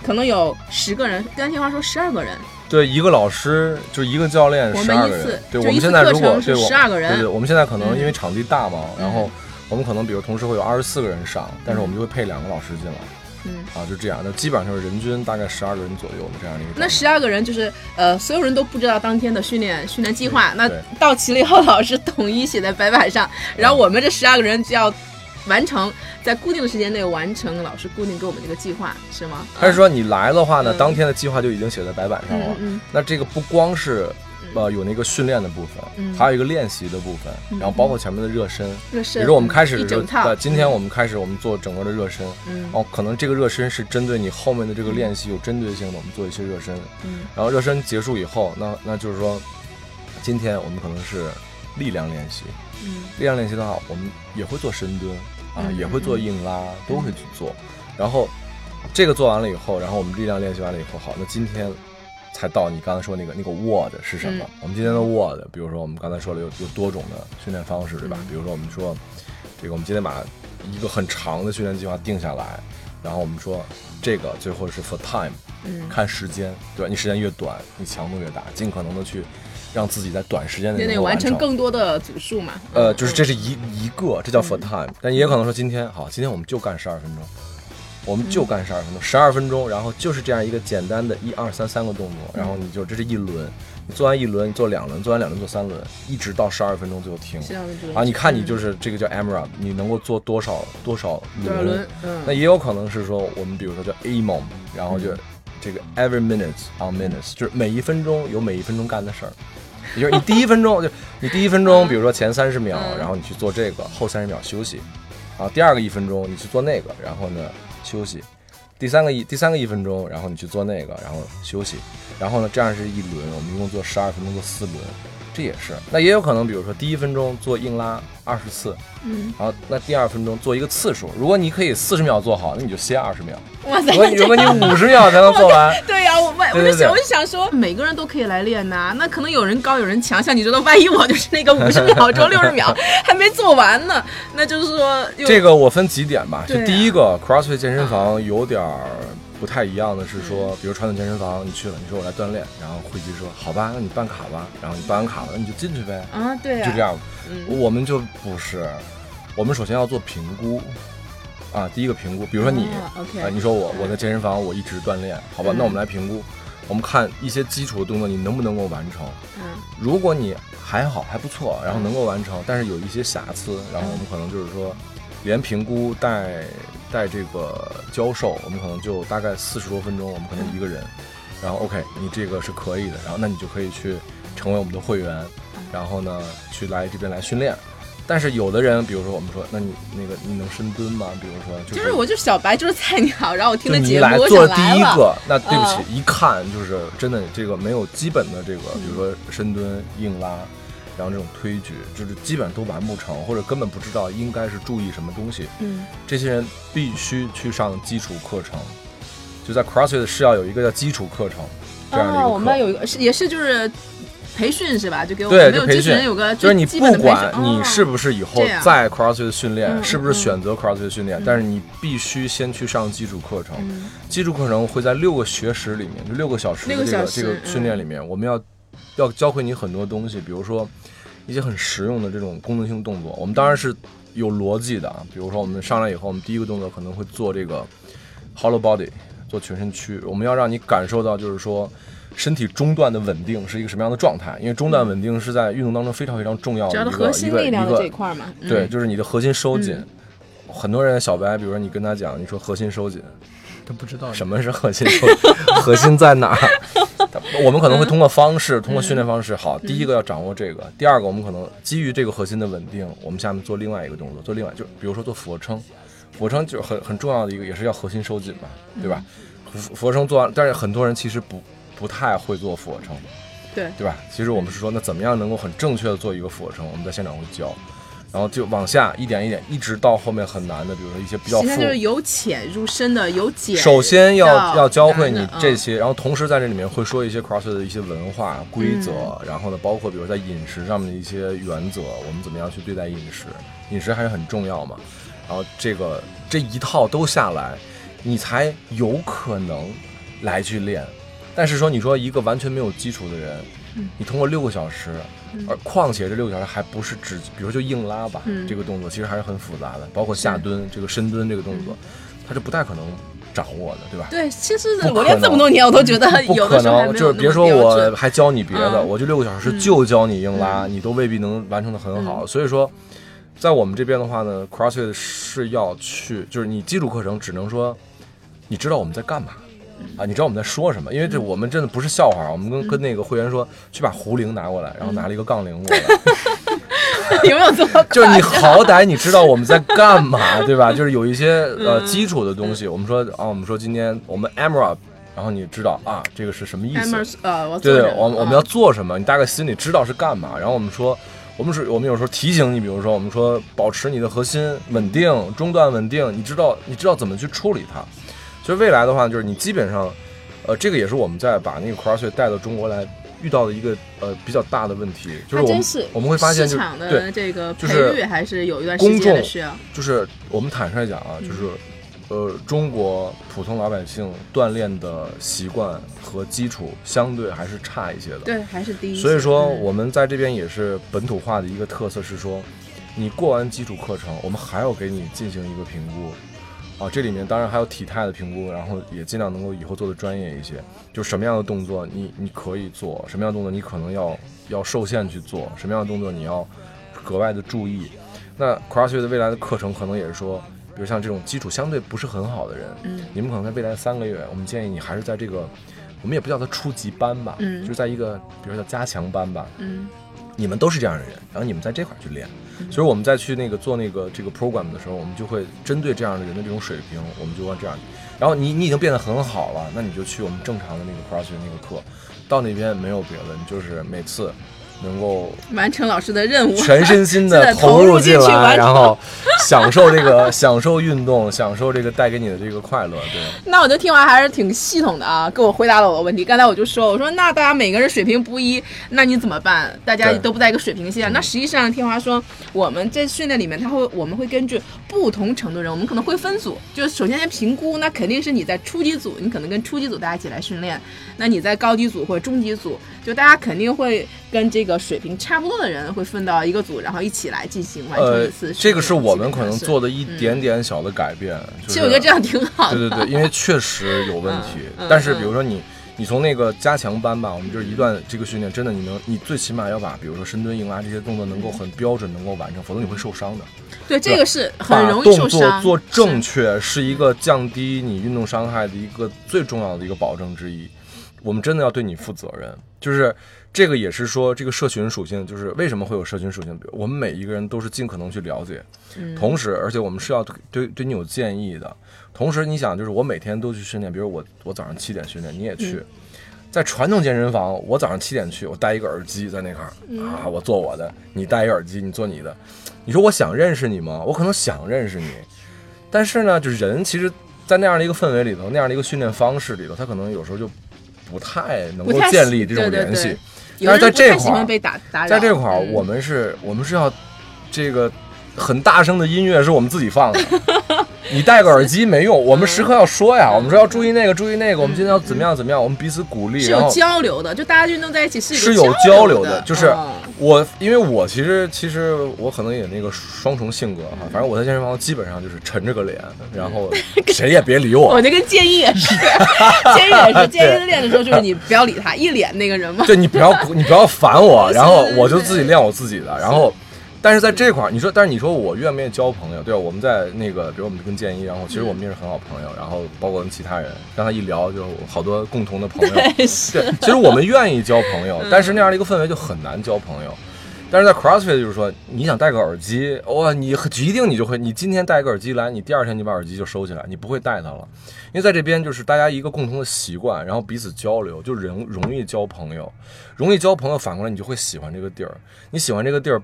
可能有十个人，刚才天华说十二个人，对，一个老师就一个教练，我十二个人。对，我们现在如果对我12个人对对，我们现在可能嗯因为场地大嘛，然后我们可能比如同时会有二十四个人上，但是嗯我们就会配两个老师进来。嗯，啊，就这样，那基本上是人均大概十二个人左右的这样的一个。那十二个人就是呃，所有人都不知道当天的训练训练计划。那到齐了以后，老师统一写在白板上，然后我们这十二个人就要完成在固定的时间内完成老师固定给我们这个计划，是吗？还是说你来的话呢，嗯当天的计划就已经写在白板上了？嗯嗯那这个不光是呃有那个训练的部分，嗯还有一个练习的部分，然后包括前面的热身。热身，比如说我们开始就一整套，呃今天我们开始我们做整个的热身，嗯哦，可能这个热身是针对你后面的这个练习有针对性的，我们做一些热身。嗯然后热身结束以后，那那就是说，今天我们可能是力量练习，嗯力量练习的话，我们也会做深蹲啊，嗯也会做硬拉，都会去做。然后这个做完了以后，然后我们力量练习完了以后，好，那今天才到你刚才说那个那个 word 是什么？嗯我们今天的 word，比如说我们刚才说了有有多种的训练方式，对吧？嗯比如说我们说这个，我们今天把一个很长的训练计划定下来，然后我们说这个最后是 for time，嗯，看时间，对吧？你时间越短，你强度越大，尽可能的去让自己在短时间内能完成。更多的组数嘛。呃，嗯就是这是一一个，这叫 for time，但也可能说今天好，今天我们就干十二分钟，我们就干十二分钟，十二分钟，然后就是这样一个简单的一二三三个动作，然后你就这是一轮，你做完一轮，你做两轮，做完两轮做三轮，一直到十二分钟最后停啊！你看你嗯就是这个叫 AMRAP，你能够做多少多少轮？嗯，那也有可能是说，我们比如说叫 A mom，然后就嗯这个 every minute on minutes，就是每一分钟有每一分钟干的事儿。也就是你第一分钟就你第一分钟，比如说前三十秒，嗯然后你去做这个，后三十秒休息，啊，第二个一分钟你去做那个，然后呢休息，第三个一第三个一分钟，然后你去做那个，然后休息，然后呢这样是一轮，我们一共做十二分钟做四轮，这也是。那也有可能，比如说第一分钟做硬拉二十次，嗯，然后那第二分钟做一个次数，如果你可以四十秒做好，那你就歇二十秒。哇塞如，果你如果你五十秒才能做完，(laughs) 对呀、我 (laughs) 我就想我就想说，每个人都可以来练呐、那可能有人高有人强，像你说的，万一我就是那个五十秒钟、六十秒还没做完呢，那就是说这个我分几点吧。就第一个，CrossFit 健身房有点儿不太一样的是说，比如传统健身房你去了，你说我来锻炼，然后会籍说好吧，那你办卡吧，然后你办完卡了，那你就进去呗，啊，对呀、就这样。嗯。我们就不是，我们首先要做评估。啊，第一个评估，比如说你，啊你说我我在健身房我一直锻炼，好吧，嗯。那我们来评估，我们看一些基础的动作你能不能够完成。嗯。如果你还好还不错，然后能够完成，但是有一些瑕疵，然后我们可能就是说，连评估带带这个教授，我们可能就大概四十多分钟，我们可能一个人，然后 OK，你这个是可以的，然后那你就可以去成为我们的会员，然后呢去来这边来训练。但是有的人，比如说我们说，那你那个你能深蹲吗？比如说就就是我就是小白，就是菜鸟，然后我听就你了节目，我来做。第一个，那对不起，嗯一看就是真的这个没有基本的这个，比如说深蹲、硬拉，然后这种推举，就是基本都完不成，或者根本不知道应该是注意什么东西。嗯这些人必须去上基础课程，就在 CrossFit 是要有一个叫基础课程这样的一个。我们有一个是也是就是培训是吧？就给我对们没有就培训基础人有个就是你不管你是哦不是以后在 CrossFit 训练，嗯是不是嗯选择 CrossFit 训练，嗯但是你必须先去上基础课程。嗯基础课程会在六个学时里面，就六个小时的这个时这个训练里面，我们要要教会你很多东西，比如说一些很实用的这种功能性动作。我们当然是有逻辑的啊，比如说我们上来以后，我们第一个动作可能会做这个 hollow body，做全身区，我们要让你感受到就是说。身体中段的稳定是一个什么样的状态？因为中段稳定是在运动当中非常非常重要的的一个一核心力个一个量的这块嘛，嗯对，就是你的核心收紧。嗯很多人小白，比如说你跟他讲，你说核心收紧，都不知道什么是核心？核心在哪儿？(laughs) 我们可能会通过方式，通过训练方式，好，第一个要掌握这个，第二个我们可能基于这个核心的稳定，我们下面做另外一个动作，做另外就比如说做俯卧撑，俯卧撑就很很重要的一个，也是要核心收紧嘛，对吧？俯俯卧撑做完，但是很多人其实不不太会做俯卧撑，对对吧？其实我们是说，那怎么样能够很正确的做一个俯卧撑？我们在现场会教。然后就往下一点一点，一直到后面很难的，比如说一些比较复现在就是由浅入深的，由简首先要要教会你这些，然后同时在这里面会说一些 CrossFit 的一些文化规则，嗯然后呢，包括比如在饮食上面的一些原则，我们怎么样去对待饮食，饮食还是很重要嘛。然后这个这一套都下来，你才有可能来去练。但是说你说一个完全没有基础的人，嗯你通过六个小时，而况且这六个小时还不是只，比如说就硬拉吧，嗯。这个动作其实还是很复杂的，包括下蹲这个深蹲这个动作，它是不太可能掌握的，对吧？对，其实我练这么多年，我都觉得有的时候还能，就是别说我还教你别的，嗯。我就六个小时就教你硬拉，你都未必能完成的很好。所以说，在我们这边的话呢，CrossFit 是要去，就是你基础课程只能说你知道我们在干嘛，啊，你知道我们在说什么？因为这我们真的不是笑话，我们跟跟那个会员说，去把壶铃拿过来，然后拿了一个杠铃过来，(laughs) 有没有这么 (laughs) 就是你好歹你知道我们在干嘛，(laughs) 对吧？就是有一些呃基础的东西，我们说啊，我们说今天我们 Amra，然后你知道啊，这个是什么意思？呃，对对，我们我们要啊做什么，你大概心里知道是干嘛。然后我们说，我们是我们有时候提醒你，比如说我们说保持你的核心稳定，中段稳定，你知道你知道怎么去处理它。所以未来的话，就是你基本上，呃，这个也是我们在把那个 CrossFit 带到中国来遇到的一个呃比较大的问题，就是我我们会发现就是市场的对，这个培就是育还是有一段时公众间的需要。就是我们坦率讲啊，就是呃中国普通老百姓锻炼的习惯和基础相对还是差一些的。对，还是低。所以说，嗯我们在这边也是本土化的一个特色是说，你过完基础课程，我们还要给你进行一个评估。啊，这里面当然还有体态的评估，然后也尽量能够以后做的专业一些。就什么样的动作你你可以做，什么样的动作你可能要要受限去做，什么样的动作你要格外的注意。那 CrossFit 的未来的课程可能也是说，比如像这种基础相对不是很好的人，嗯你们可能在未来三个月，我们建议你还是在这个，我们也不叫它初级班吧，嗯就是在一个比如说叫加强班吧，嗯你们都是这样的人，然后你们在这块儿去练，所以我们在去那个做那个这个 program 的时候，我们就会针对这样的人的这种水平，我们就往这样。然后你你已经变得很好了，那你就去我们正常的那个 cross 那个课，到那边没有别的，你就是每次能够完成老师的任务。全身心的 (laughs) 投入进来，然后享受这个 (laughs) 享受运动，享受这个带给你的这个快乐，对。那我就听完还是挺系统的啊，给我回答了我的问题。刚才我就说，我说那大家每个人水平不一，那你怎么办？大家都不在一个水平线。那实际上，天华说，我们在训练里面，他会我们会根据不同程度人，我们可能会分组，就是首先先评估，那肯定是你在初级组，你可能跟初级组大家一起来训练；那你在高级组或者中级组，就大家肯定会跟这个水平差不多的人会分到一个组，然后一起来进行完成呃一次这个是我们可能做的一点点小的改变。就是其实我觉得这样挺好的。对对对，因为确实有问题。但是比如说你，你从那个加强班吧，我们就是一段这个训练，真的你能，你最起码要把比如说深蹲、硬拉这些动作能够很标准能够完成，否则你会受伤的。对，这个是很容易受动作伤。做正确是一个降低你运动伤害的一个最重要的一个保证之一。我们真的要对你负责任，就是这个也是说这个社群属性，就是为什么会有社群属性？比如我们每一个人都是尽可能去了解，嗯同时而且我们是要对对对你有建议的。同时你想，就是我每天都去训练，比如我我早上七点训练，你也去。嗯在传统健身房，我早上七点去，我戴一个耳机在那块儿、嗯啊，我做我的，你戴一个耳机，你做你的。你说我想认识你吗？我可能想认识你，但是呢，就是人其实，在那样的一个氛围里头，那样的一个训练方式里头，他可能有时候就不太能够建立这种联系。但是在这块儿被打打扰，在这块儿，嗯我们是，我们是要这个很大声的音乐是我们自己放的。(laughs) 你戴个耳机没用，我们时刻要说呀，我们说要注意那个，注意那个，我们今天要怎么样怎么样，我们彼此鼓励，是有交流的，就大家运动在一起是是有有交流流的，就是嗯我，因为我其实其实我可能也那个双重性格哈，反正我在健身房基本上就是沉着个脸，然后 (laughs) 谁也别理我我，就跟建议也是，建议也是，建议练的时候就是你不要理他，一脸那个人嘛。对你不要你不要烦我，(laughs) 然后我就自己练我自己的，然后。但是在这块儿，你说，但是你说我愿不愿意交朋友？对吧？我们在那个，比如我们跟建一，然后其实我们也是很好朋友，然后包括跟其他人，刚才一聊就好多共同的朋友。(laughs) 对，对，其实我们愿意交朋友，但是那样的一个氛围就很难交朋友。但是在 CrossFit 就是说，你想戴个耳机，哇，你一定你就会，你今天戴个耳机来，你第二天你把耳机就收起来，你不会戴它了，因为在这边就是大家一个共同的习惯，然后彼此交流，就人容易交朋友，容易交朋友，反过来你就会喜欢这个地儿，你喜欢这个地儿。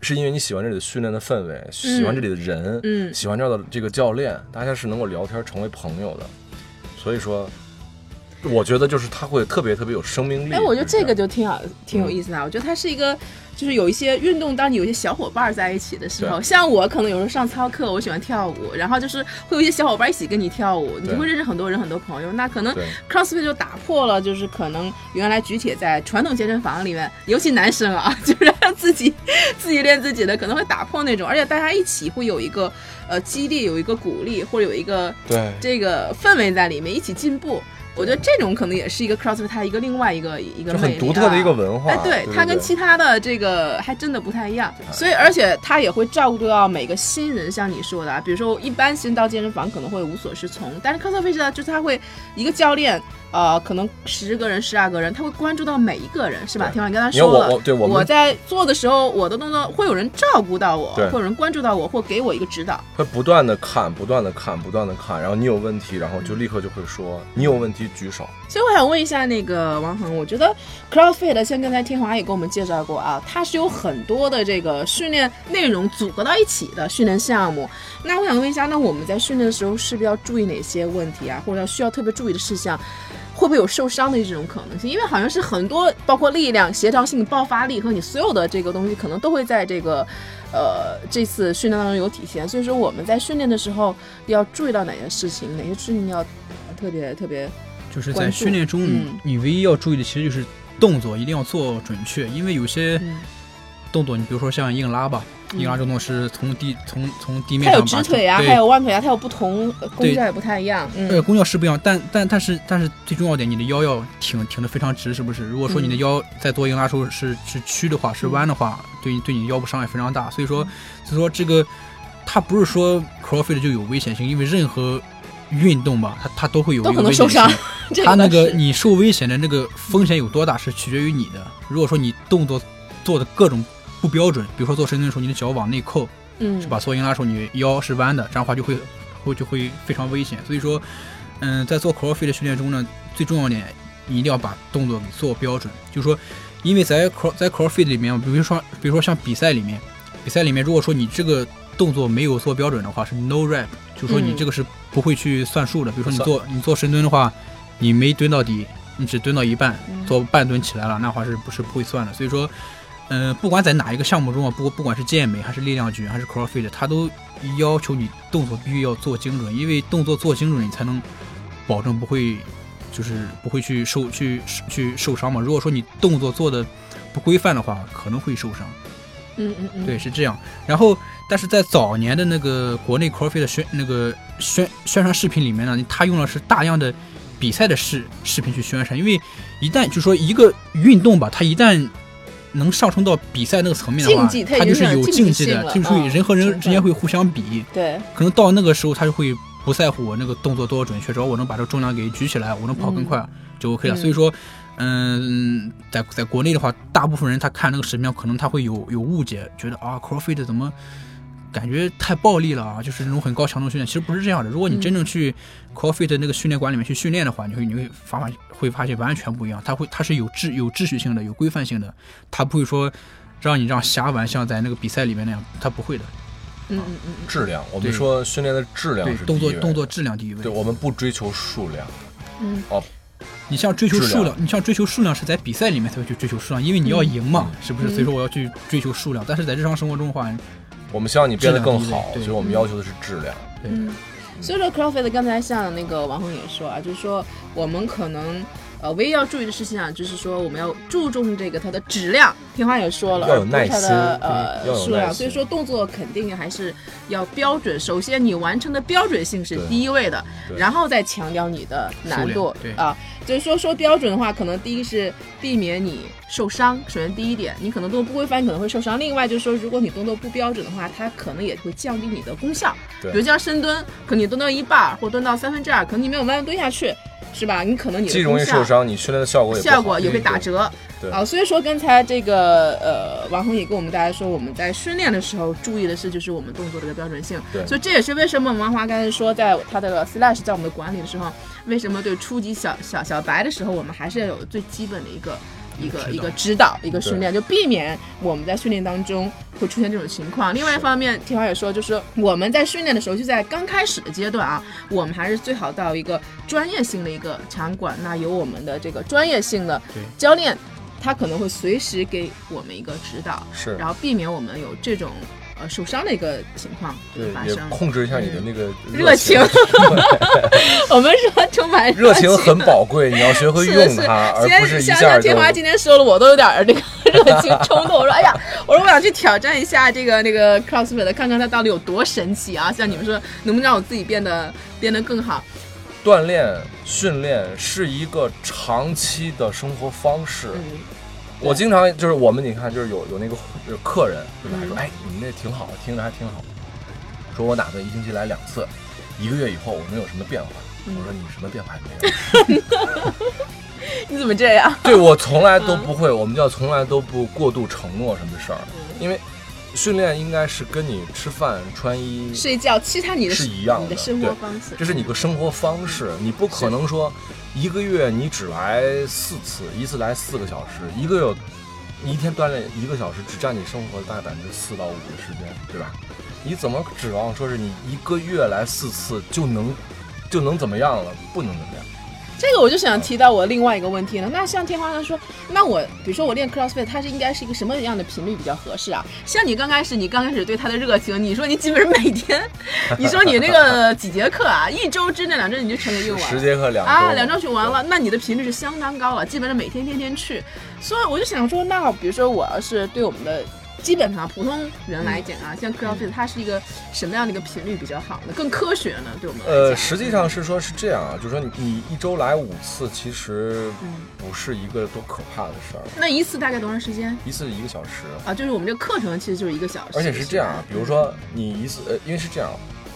是因为你喜欢这里的训练的氛围，喜欢这里的人，嗯喜欢这儿的这个教练，大家是能够聊天成为朋友的，所以说，我觉得就是他会特别特别有生命力。哎，我觉得这个就就挺好，挺嗯有意思的啊。我觉得他是一个，就是有一些运动，当你有一些小伙伴在一起的时候，像我可能有时候上操课，我喜欢跳舞，然后就是会有一些小伙伴一起跟你跳舞，你就会认识很多人，很多朋友。那可能 CrossFit 就打破了，就是可能原来举铁在传统健身房里面，尤其男生啊，(laughs) 就是让自己自己练自己的，可能会打破那种，而且大家一起会有一个呃激励，有一个鼓励，或者有一个对这个氛围在里面，一起进步。我觉得这种可能也是一个 CrossFit 它一个另外一个一个很独特的一个啊文化。哎，对，它跟其他的这个还真的不太一样，所以而且它也会照顾到每个新人，像你说的，啊，比如说一般新人到健身房可能会无所适从，但是 CrossFit 呢，就是他会一个教练，呃，可能十个人、十二个人，他会关注到每一个人，是吧？对听完你刚才说了，我我对我我在做的时候，我的动作会有人照顾到我，对会有人关注到我，或给我一个指导。会不断的看，不断的看，不断的看，然后你有问题，然后就立刻就会说你有问题举手。所以我想问一下那个王恒，我觉得 CrossFit 像刚才天华也给我们介绍过啊，它是有很多的这个训练内容组合到一起的训练项目。那我想问一下，那我们在训练的时候是不是要注意哪些问题啊，或者需要特别注意的事项？会不会有受伤的这种可能性？因为好像是很多，包括力量、协调性、爆发力和你所有的这个东西，可能都会在这个，呃，这次训练当中有体现。所以说我们在训练的时候要注意到哪些事情，哪些事情要特别特别就是在训练中，嗯你唯一要注意的其实就是动作一定要做准确，因为有些嗯动作，你比如说像硬拉吧，硬拉这种动作是从地从从地面它有直腿啊，还有弯腿啊，它有不同呃功效也不太一样。呃，嗯功效是不一样，但但但是但是最重要点，你的腰要挺挺得非常直，是不是？如果说你的嗯腰在做硬拉时候是是曲的话，是弯的话，对对你腰部伤害非常大。所以嗯说，所以说这个它不是说 CrossFit 就有危险性，因为任何运动吧，它它都会有都一个危险可能受伤性。(laughs) 它那个你受危险的那个风险有多大，是取决于你的。如果说你动作做的各种不标准，比如说做深蹲的时候，你的脚往内扣，嗯是吧？做硬拉的时候你腰是弯的，这样的话就会会就会非常危险。所以说，嗯，在做 CrossFit 的训练中呢，最重要的点你一定要把动作给做标准。就是说，因为在 Cro 在 CrossFit 里面，比如说比如说像比赛里面，比赛里面如果说你这个动作没有做标准的话，是 no rep，就说你嗯这个是不会去算数的。比如说你做你做深蹲的话，你没蹲到底，你只蹲到一半，嗯做半蹲起来了，那话是不是不会算的？所以说，嗯、不管在哪一个项目中啊，不不管是健美还是力量举还是 CrossFit，它都要求你动作必须要做精准，因为动作做精准，你才能保证不会就是不会去受去去受伤嘛。如果说你动作做的不规范的话，可能会受伤。嗯嗯嗯，对，是这样。然后，但是在早年的那个国内 CrossFit 的宣那个宣宣传视频里面呢，他用的是大量的比赛的视视频去宣传，因为一旦就说一个运动吧，它一旦能上升到比赛那个层面的话，竞技它已经它就是有竞技的，就是人和人之间会互相比，对，可能到那个时候他就会不在乎我那个动作多少准确，只要我能把这个重量给举起来，我能跑更快、就 OK 了。嗯。所以说，嗯，在在国内的话，大部分人他看那个视频，可能他会有有误解，觉得啊，CrossFit 怎么感觉太暴力了啊？就是那种很高强度训练，其实不是这样的。如果你真正去 CrossFit 那个训练馆里面去训练的话，你会你会发发会发现完全不一样，它会它是有秩有秩序性的，有规范性的，它不会说让你让瞎玩，像在那个比赛里面那样，它不会的。嗯嗯嗯质量，我们说训练的质量对是，动作动作质量第一位对，。我们不追求数量。嗯哦你像追求数量，你像追求数量是在比赛里面才会去追求数量，因为你要赢嘛，是不是？嗯所以说我要去追求数量，但是在日常生活中的话，我们希望你变得更好，所以我们要求的是质量。对，嗯。所以说 Crawford 刚才像那个王恒也说啊，就是说我们可能呃唯一要注意的事情啊，就是说我们要注重这个它的质量。天花也说了，要有而不是它的耐心呃数量。所以说动作肯定还是要标准。首先你完成的标准性是第一位的，然后再强调你的难度对啊。就是说说标准的话，可能第一是避免你受伤，首先第一点，你可能动作不规范，你可能会受伤。另外就是说，如果你动作不标准的话，它可能也会降低你的功效。对比如像深蹲，可能你蹲到一半儿或蹲到三分之二，可能你没有慢慢蹲下去，是吧？你可能你的既容易受伤，你训练的效果也效果也会打折。对啊，所以说刚才这个呃，王红也跟我们大家说，我们在训练的时候注意的是，就是我们动作的一个标准性。对所以这也是为什么王华刚才说，在他的 Slash 在我们的管理的时候，为什么对初级小小小白的时候，我们还是要有最基本的一个。一个一个指导，一个训练，就避免我们在训练当中会出现这种情况。另外一方面，天华也说，就是我们在训练的时候，就在刚开始的阶段啊，我们还是最好到一个专业性的一个场馆，那有我们的这个专业性的教练，他可能会随时给我们一个指导，是。然后避免我们有这种呃受伤的一个情况对，也发生。控制一下你的那个热情 (laughs) 我们说充满热情很宝贵，你要学会是用是它，而先不是一像下就像天华今天说了，我都有点儿这个 (laughs) 热情冲动。我说，哎呀，我说我想去挑战一下这个那个 CrossFit，看看它到底有多神奇啊！像你们说，能不能让我自己变得变得更好？锻炼训练是一个长期的生活方式。嗯，我经常就是我们你看就是有有那个就是客人对吧？嗯说哎你们那挺好，听着还挺好。说我打算一星期来两次，一个月以后我能有什么变化？嗯我说你什么变化也没有。(laughs) 你怎么这样？对我从来都不会，我们叫从来都不过度承诺什么事儿，因为训练应该是跟你吃饭穿衣睡觉，其他你的是一样的你的生活对方式，这是你个生活方式，你不可能说一个月你只来四次，一次来四个小时，一个月一天锻炼一个小时，只占你生活大概百分之四到五的时间，对吧？你怎么指望说是你一个月来四次就能就能怎么样了？不能怎么样。这个我就想提到我另外一个问题了。那像天花刚说，那我比如说我练 CrossFit，它是应该是一个什么样的频率比较合适啊？像你刚开始，你刚开始对它的热情，你说你基本上每天，你说你那个几节课啊，(laughs) 一周之内两周你就全给用完了。十节课两周啊，两周去完了，那你的频率是相当高了，基本上每天天天去。所以我就想说，那比如说我要是对我们的基本上普通人来讲啊，像 CrossFit 它是一个什么样的一个频率比较好呢？更科学呢？对我们？呃，实际上是说是这样啊，就是说你你一周来五次，其实嗯不是一个多可怕的事儿，那一次大概多长时间？一次一个小时。啊，就是我们这个课程其实就是一个小时，而且是这样啊，比如说你一次，呃，因为是这样，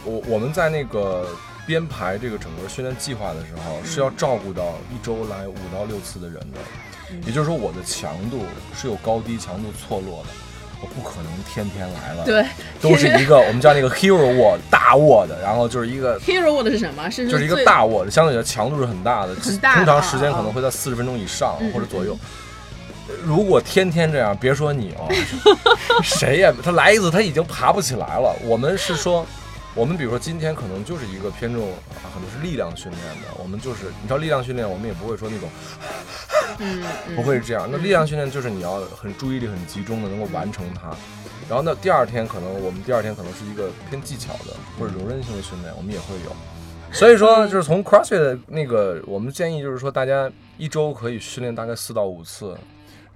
我我们在那个编排这个整个训练计划的时候，是要照顾到一周来五到六次的人的，嗯也就是说我的强度是有高低强度错落的，我不可能天天来了，，对，都是一个我们叫那个 hero word (laughs) 大 word，，然后就是一个 hero word 是什么？是就是一个大 word，，相对的强度是很大的，很大的通常时间可能会在四十分钟以上嗯或者左右。如果天天这样，别说你哦，(laughs) 谁呀？他来一次他已经爬不起来了。我们是说，我们比如说今天可能就是一个偏重啊，可能是力量训练的。我们就是你知道力量训练，我们也不会说那种不会是这样。那力量训练就是你要很注意力很集中的能够完成它。然后呢，第二天可能我们第二天可能是一个偏技巧的或者柔韧性的训练，我们也会有。所以说，就是从 CrossFit 的那个，我们建议就是说，大家一周可以训练大概四到五次，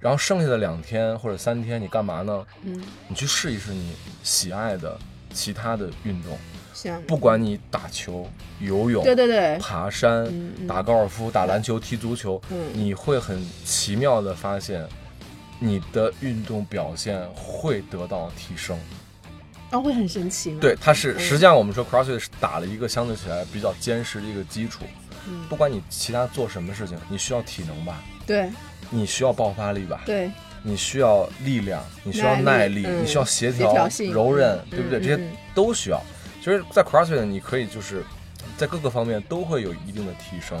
然后剩下的两天或者三天你干嘛呢？嗯，你去试一试你喜爱的其他的运动，行，不管你打球、游泳、对对对，爬山、打高尔夫、打篮球、踢足球，嗯。你会很奇妙的发现，你的运动表现会得到提升。啊，会很神奇吗？对，它是嗯。实际上我们说 CrossFit 是打了一个相对起来比较坚实的一个基础。嗯。不管你其他做什么事情，你需要体能吧，对。你需要爆发力吧，对，你需要力量，你需要耐耐力，嗯你需要协协调性柔韧，嗯对不对？嗯这些嗯都需要。其实，在 CrossFit 你可以就是在各个方面都会有一定的提升。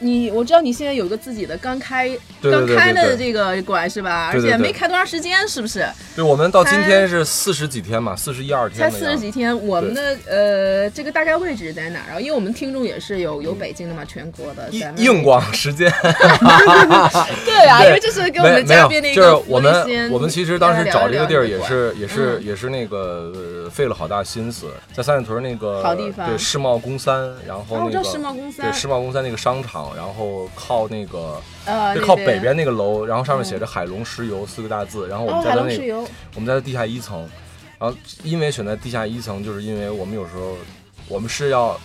你我知道你现在有一个自己的刚开对刚开的这个馆是吧？而且没开多长时间，是不是？对，我们到今天是四十几天嘛，四十一二天才四十几天，我们的呃这个大概位置在哪儿？啊？因为我们听众也是有有北京的嘛，全国的，硬硬广时间。(laughs) 对啊，因为这是给我们嘉宾的一个就是我们我们其实当时找这个地儿也是也是嗯。也是那个呃费了好大心思，在三里屯那个好地方。对世贸公三，然后那个世贸公三。对世贸公三那个商场，然后靠那个呃就靠北边那个楼，然后上面写着海龙石油四个大字，然后我哦们家在那我们家在地下一层，然后因为选在地下一层，就是因为我们有时候我们是要。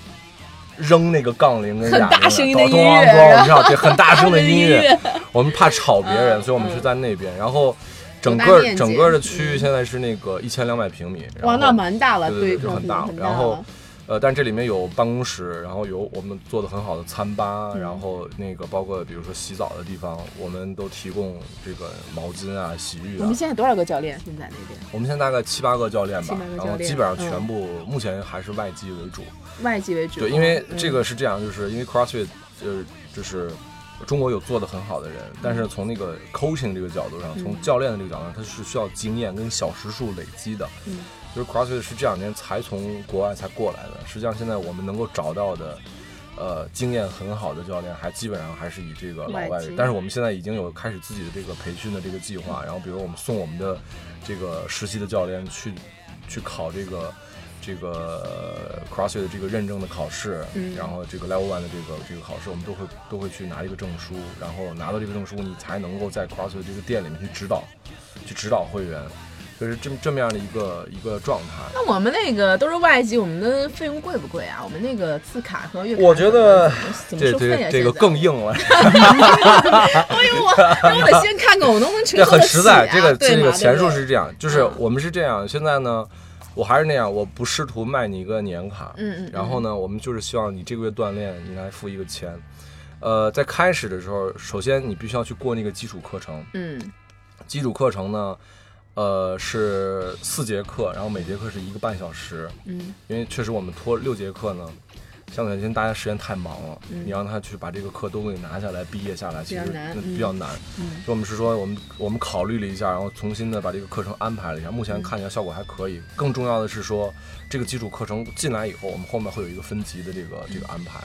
扔那个杠铃跟哑铃大声音的咚咚咚然后你知道，对，很大声的音乐，乐，我们怕吵别人，嗯所以我们是在那边。然后整个整个的区域嗯。现在是那个一千两百平米，然哇，后那蛮大了，对对对就很大然后了呃，但这里面有办公室，然后有我们做的很好的餐吧，嗯然后那个包括比如说洗澡的地方，我们都提供这个毛巾啊、洗浴啊我们。现在多少个教练？现在那边我们现在大概七八个教练吧然后基本上嗯全部目前还是外籍为主。外籍为主。对，因为嗯这个是这样，就是因为 CrossFit，呃，就是中国有做的很好的人，但是从那个 coaching 这个角度上，嗯从教练的这个角度上，他是需要经验跟小时数累积的。嗯就是 CrossFit 是这两年才从国外才过来的，实际上现在我们能够找到的。呃，经验很好的教练还基本上还是以这个老外外籍，但是我们现在已经有开始自己的这个培训的这个计划，然后比如我们送我们的这个实习的教练去去考这个这个 CrossFit 的这个认证的考试，嗯然后这个 Level One 的这个这个考试，我们都会都会去拿一个证书，然后拿到这个证书，你才能够在 CrossFit 这个店里面去指导，去指导会员。就是这么这么样的一个一个状态。那我们那个都是外籍，我们的费用贵不贵啊？我们那个次卡和月卡，我觉得这这这个更硬了，(laughs) 哎呦我，那我得先看看我能不能承这受得起很实在。啊这个这个钱数是这样，就是嗯我们是这样。现在呢，我还是那样，我不试图卖你一个年卡，嗯嗯，然后呢，我们就是希望你这个月锻炼，你来付一个钱。呃，在开始的时候，首先你必须要去过那个基础课程。嗯基础课程呢，呃是四节课，然后每节课是一个半小时。嗯因为确实我们拖六节课呢，相对来讲大家时间太忙了，嗯你让他去把这个课都给你拿下来，毕业下来，其实比较难那嗯比较难。嗯所以我们是说，我们我们考虑了一下，然后重新的把这个课程安排了一下，目前看起来效果还可以。更重要的是说，这个基础课程进来以后，我们后面会有一个分级的这个这个安排。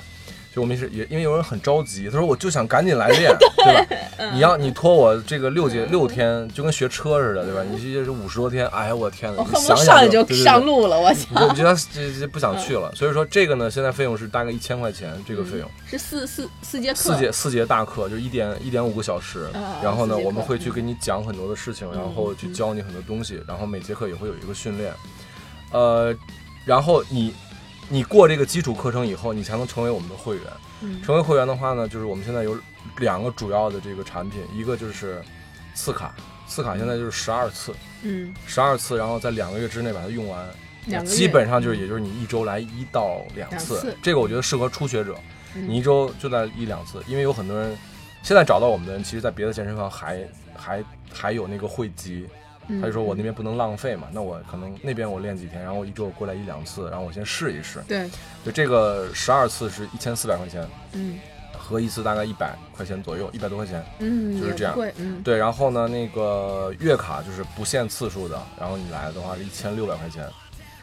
就我们是也因为有人很着急，他说我就想赶紧来练，对吧？你要你拖我这个六节六天，就跟学车似的，对吧？你这是五十多天，哎呀我天呐，我你恨不得上来想想就就上路了，我你想就觉得这这不想去了。所以说这个呢，现在费用是大概一千块钱，这个费用。是四四四节课，四节四节大课就是一点一点五个小时，啊然后呢，我们会去给你讲很多的事情，嗯然后去教你很多东西，然后每节课也会有一个训练，呃，然后你你过这个基础课程以后，你才能成为我们的会员。嗯。成为会员的话呢，就是我们现在有两个主要的这个产品，一个就是次卡，次卡现在就是十二次，嗯，十二次，然后在两个月之内把它用完，基本上就是也就是你一周来一到两次，两次。这个我觉得适合初学者，嗯。你一周就在一两次，因为有很多人现在找到我们的人，其实在别的健身房还还还有那个会籍，嗯他就说我那边不能浪费嘛，那我可能那边我练几天，然后我一周我过来一两次，然后我先试一试，对，就这个十二次是一千四百块钱，嗯。合一次大概一百块钱左右，一百多块钱。嗯，就是这样贵，嗯。对，然后呢，那个月卡就是不限次数的，然后你来的话是一千六百块钱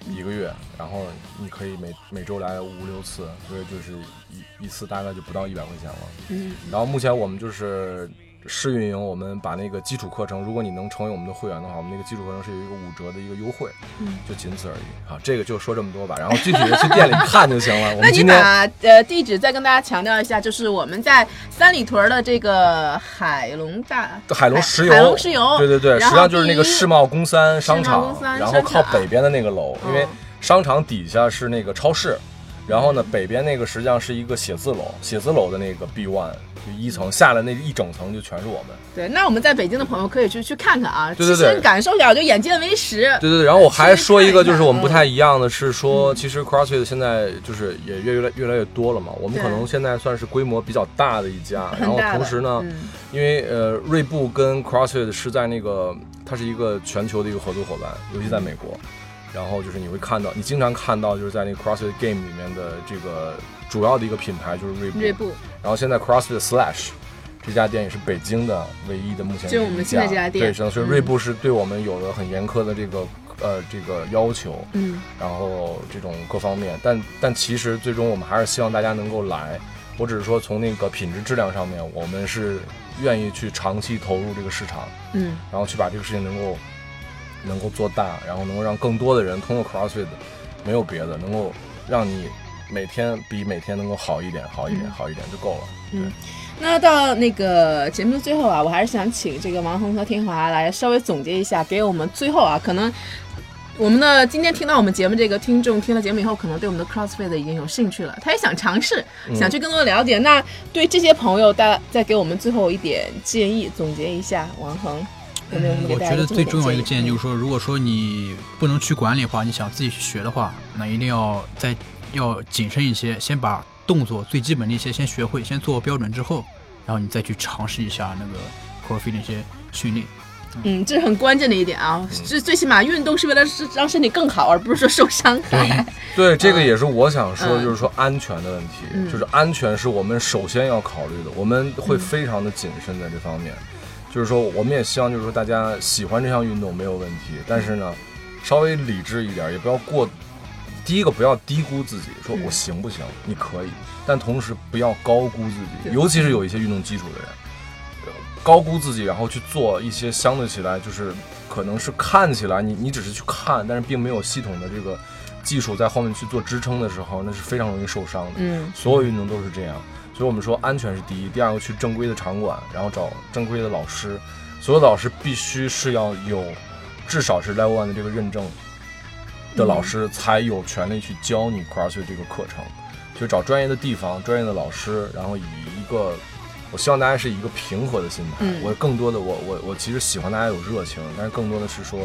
一个月，然后你可以每每周来五六次，所以就是一一次大概就不到一百块钱了。嗯。然后目前我们就是试运营，我们把那个基础课程，如果你能成为我们的会员的话，我们那个基础课程是有一个五折的一个优惠，嗯。就仅此而已。好，这个就说这么多吧，然后具体的去店里看就行了。我那你们今天把呃地址再跟大家强调一下，就是我们在三里屯的这个海龙大海龙石油，海龙石油，对对对，实际上就是那个世贸公三商场然后靠北边的那个楼，因为嗯商场底下是那个超市，然后呢北边那个实际上是一个写字楼，写字楼的那个 B one 就一层，下来那一整层就全是我们。对，那我们在北京的朋友可以去去看看啊，对对对亲身感受一下，就眼见为实。对对对，然后我还说一个，就是我们不嗯太一样的是说，其实 CrossFit 现在就是也越来越来越多了嘛，我们可能现在算是规模比较大的一家，然后同时呢，嗯因为呃锐步跟 CrossFit 是在那个它是一个全球的一个合作伙伴，尤其在美国。然后就是你会看到，你经常看到就是在那个 CrossFit Game 里面的这个主要的一个品牌就是锐步。锐步，然后现在 CrossFit Slash 这家店也是北京的唯一的目前就我们现在这家店。对，所以嗯。锐步是对我们有了很严苛的这个呃这个要求，嗯。然后这种各方面，但但其实最终我们还是希望大家能够来。我只是说从那个品质质量上面，我们是愿意去长期投入这个市场，嗯。然后去把这个事情能够能够做大，然后能够让更多的人通过 CrossFit，没有别的，能够让你每天比每天能够好一点，好一点，嗯好一点就够了。嗯。那到那个节目的最后啊，我还是想请这个王恒和天华来稍微总结一下，给我们最后啊，可能我们的今天听到我们节目这个听众听了节目以后，可能对我们的 CrossFit 已经有兴趣了，他也想尝试，嗯想去更多的了解。那对这些朋友，大家再给我们最后一点建议，总结一下，王恒有没有什么我觉得最重要一个建议就是是，说，如果说你不能去管理的话，你想自己去学的话，那一定要再要谨慎一些，先把动作最基本的一些先学会，先做标准之后，然后你再去尝试一下那个 CrossFit 的一些训练。嗯，这是很关键的一点啊，嗯最最起码运动是为了是让身体更好，而不是说受伤害。对，(laughs) 这个也是我想说，嗯就是说安全的问题，嗯就是安全是我们首先要考虑的，我们会非常的谨慎在这方面。就是说，我们也希望，就是说大家喜欢这项运动没有问题，但是呢，稍微理智一点，也不要过。第一个不要低估自己，说嗯我行不行？你可以，但同时不要高估自己，尤其是有一些运动基础的人，呃高估自己，然后去做一些相对起来就是可能是看起来你你只是去看，但是并没有系统的这个技术在后面去做支撑的时候，那是非常容易受伤的。嗯所有运动都是这样，所以我们说安全是第一，第二个去正规的场馆，然后找正规的老师，所有的老师必须是要有至少是 Level One 的这个认证的老师才有权利去教你 CrossFit 这个课程。就找专业的地方、专业的老师，然后以一个，我希望大家是一个平和的心态。嗯我更多的，我我我其实喜欢大家有热情，但是更多的是说，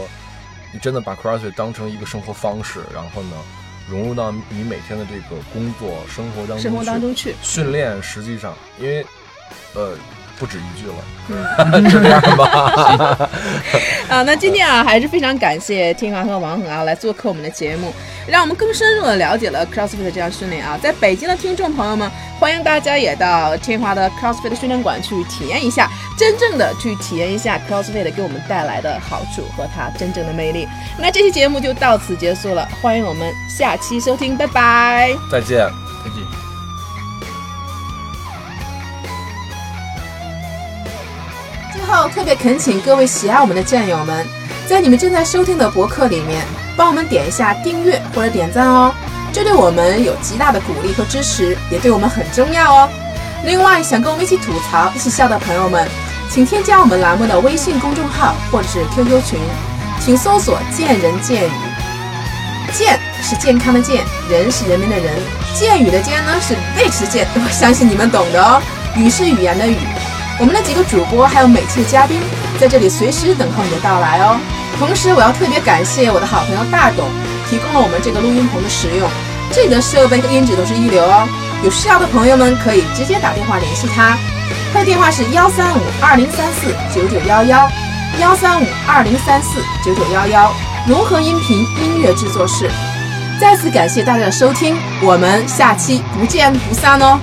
你真的把 CrossFit 当成一个生活方式，然后呢，融入到你每天的这个工作生活当中去。生活当中去。训练实际上，因为呃不止一句了，(laughs) 嗯就这样吧。(laughs) 啊，那今天啊，还是非常感谢天华和王恒啊来做客我们的节目，让我们更深入的了解了 CrossFit 这项训练啊。在北京的听众朋友们，欢迎大家也到天华的 CrossFit 训练馆去体验一下，真正的去体验一下 CrossFit 给我们带来的好处和它真正的魅力。那这期节目就到此结束了，欢迎我们下期收听，拜拜。再见。再见。特别恳请各位喜爱我们的战友们，在你们正在收听的博客里面，帮我们点一下订阅或者点赞哦，这对我们有极大的鼓励和支持，也对我们很重要哦。另外，想跟我们一起吐槽、一起笑的朋友们，请添加我们栏目的微信公众号或者是 QQ 群，请搜索“见人见语”。健是健康的健，人是人民的人，健语的健呢是 bitch 的健，我相信你们懂的哦。语是语言的语。我们的几个主播还有每期的嘉宾在这里随时等候你的到来哦。同时，我要特别感谢我的好朋友大董提供了我们这个录音棚的使用，这里的设备和音质都是一流哦。有需要的朋友们可以直接打电话联系他，他的电话是幺三五二零三四九九幺幺，幺三五二零三四九九幺幺，融合音频音乐制作室。再次感谢大家的收听，我们下期不见不散哦。